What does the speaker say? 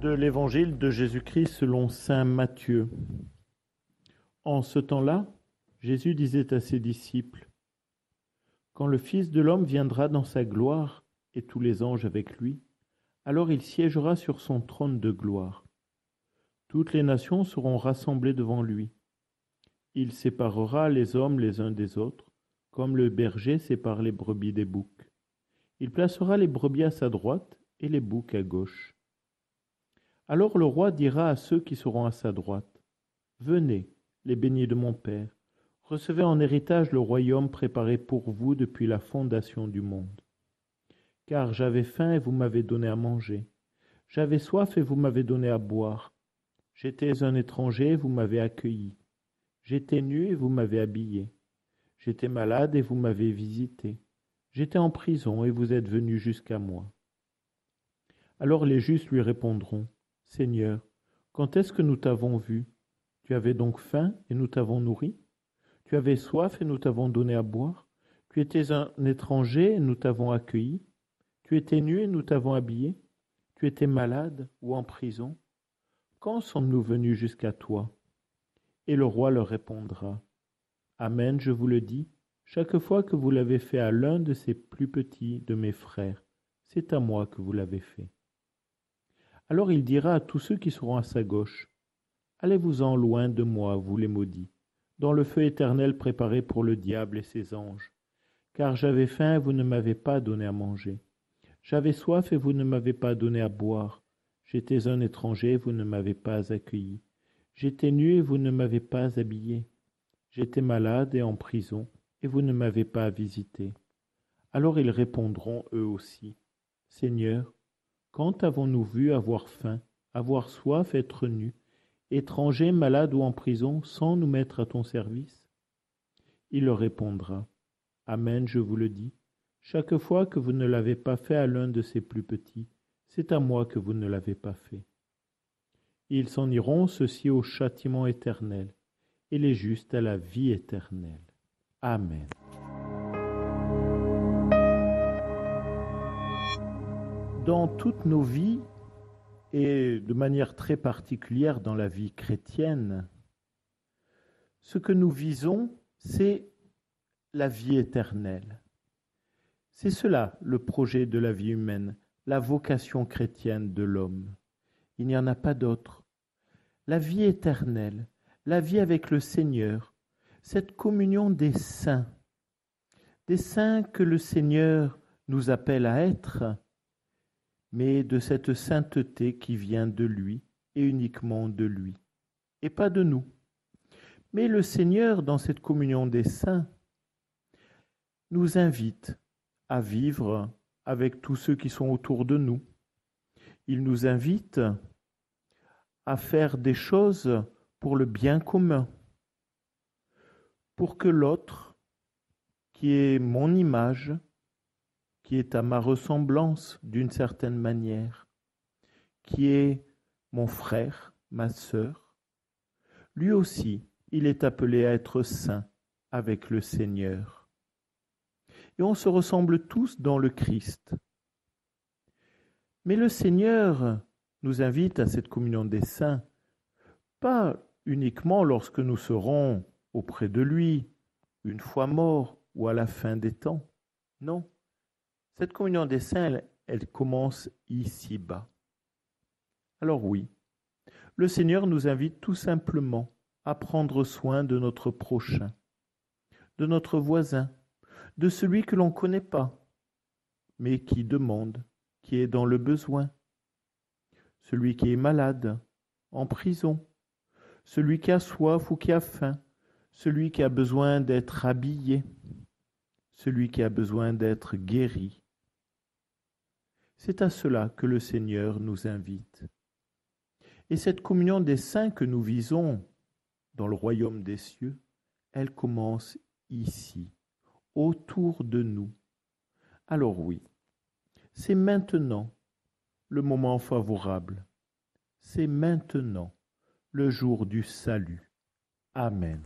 de l'Évangile de Jésus-Christ selon Saint Matthieu. En ce temps-là, Jésus disait à ses disciples, Quand le Fils de l'homme viendra dans sa gloire, et tous les anges avec lui, alors il siégera sur son trône de gloire. Toutes les nations seront rassemblées devant lui. Il séparera les hommes les uns des autres, comme le berger sépare les brebis des boucs. Il placera les brebis à sa droite et les boucs à gauche. Alors le roi dira à ceux qui seront à sa droite, Venez, les bénis de mon Père, recevez en héritage le royaume préparé pour vous depuis la fondation du monde. Car j'avais faim et vous m'avez donné à manger, j'avais soif et vous m'avez donné à boire, j'étais un étranger et vous m'avez accueilli, j'étais nu et vous m'avez habillé, j'étais malade et vous m'avez visité, j'étais en prison et vous êtes venu jusqu'à moi. Alors les justes lui répondront, Seigneur, quand est-ce que nous t'avons vu? Tu avais donc faim et nous t'avons nourri? Tu avais soif et nous t'avons donné à boire? Tu étais un étranger et nous t'avons accueilli? Tu étais nu et nous t'avons habillé? Tu étais malade ou en prison? Quand sommes-nous venus jusqu'à toi? Et le roi leur répondra Amen, je vous le dis, chaque fois que vous l'avez fait à l'un de ces plus petits de mes frères, c'est à moi que vous l'avez fait. Alors il dira à tous ceux qui seront à sa gauche, Allez-vous-en loin de moi, vous les maudits, dans le feu éternel préparé pour le diable et ses anges. Car j'avais faim vous ne m'avez pas donné à manger. J'avais soif et vous ne m'avez pas donné à boire. J'étais un étranger vous ne m'avez pas accueilli. J'étais nu et vous ne m'avez pas habillé. J'étais malade et en prison et vous ne m'avez pas visité. Alors ils répondront eux aussi, Seigneur, quand avons-nous vu avoir faim, avoir soif, être nus, étrangers, malades ou en prison, sans nous mettre à ton service? Il leur répondra, Amen, je vous le dis, chaque fois que vous ne l'avez pas fait à l'un de ces plus petits, c'est à moi que vous ne l'avez pas fait. Ils s'en iront, ceux-ci au châtiment éternel, et les justes à la vie éternelle. Amen. Dans toutes nos vies, et de manière très particulière dans la vie chrétienne, ce que nous visons, c'est la vie éternelle. C'est cela le projet de la vie humaine, la vocation chrétienne de l'homme. Il n'y en a pas d'autre. La vie éternelle, la vie avec le Seigneur, cette communion des saints, des saints que le Seigneur nous appelle à être, mais de cette sainteté qui vient de lui et uniquement de lui, et pas de nous. Mais le Seigneur, dans cette communion des saints, nous invite à vivre avec tous ceux qui sont autour de nous. Il nous invite à faire des choses pour le bien commun, pour que l'autre, qui est mon image, qui est à ma ressemblance d'une certaine manière, qui est mon frère, ma sœur, lui aussi, il est appelé à être saint avec le Seigneur. Et on se ressemble tous dans le Christ. Mais le Seigneur nous invite à cette communion des saints, pas uniquement lorsque nous serons auprès de lui, une fois mort ou à la fin des temps. Non. Cette communion des saints, elle, commence ici-bas. Alors oui, le Seigneur nous invite tout simplement à prendre soin de notre prochain, de notre voisin, de celui que l'on ne connaît pas, mais qui demande, qui est dans le besoin, celui qui est malade, en prison, celui qui a soif ou qui a faim, celui qui a besoin d'être habillé, celui qui a besoin d'être guéri, c'est à cela que le Seigneur nous invite. Et cette communion des saints que nous visons dans le royaume des cieux, elle commence ici, autour de nous. Alors oui, c'est maintenant le moment favorable. C'est maintenant le jour du salut. Amen.